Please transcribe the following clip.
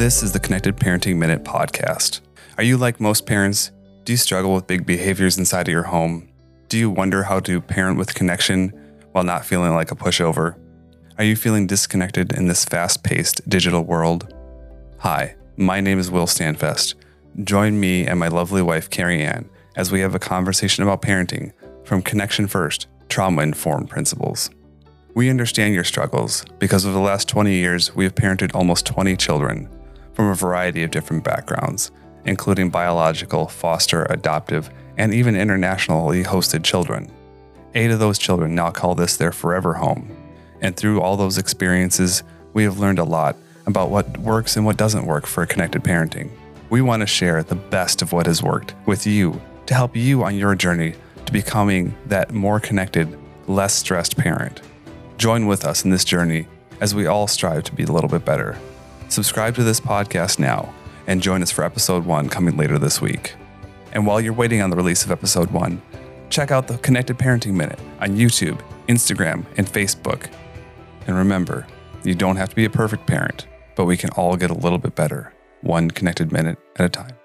This is the Connected Parenting Minute podcast. Are you like most parents? Do you struggle with big behaviors inside of your home? Do you wonder how to parent with connection while not feeling like a pushover? Are you feeling disconnected in this fast paced digital world? Hi, my name is Will Stanfest. Join me and my lovely wife, Carrie Ann, as we have a conversation about parenting from connection first, trauma informed principles. We understand your struggles because over the last 20 years, we have parented almost 20 children from a variety of different backgrounds, including biological, foster, adoptive, and even internationally hosted children. Eight of those children now call this their forever home. And through all those experiences, we have learned a lot about what works and what doesn't work for connected parenting. We want to share the best of what has worked with you to help you on your journey to becoming that more connected, less stressed parent. Join with us in this journey as we all strive to be a little bit better. Subscribe to this podcast now and join us for episode one coming later this week. And while you're waiting on the release of episode one, check out the Connected Parenting Minute on YouTube, Instagram, and Facebook. And remember, you don't have to be a perfect parent, but we can all get a little bit better, one connected minute at a time.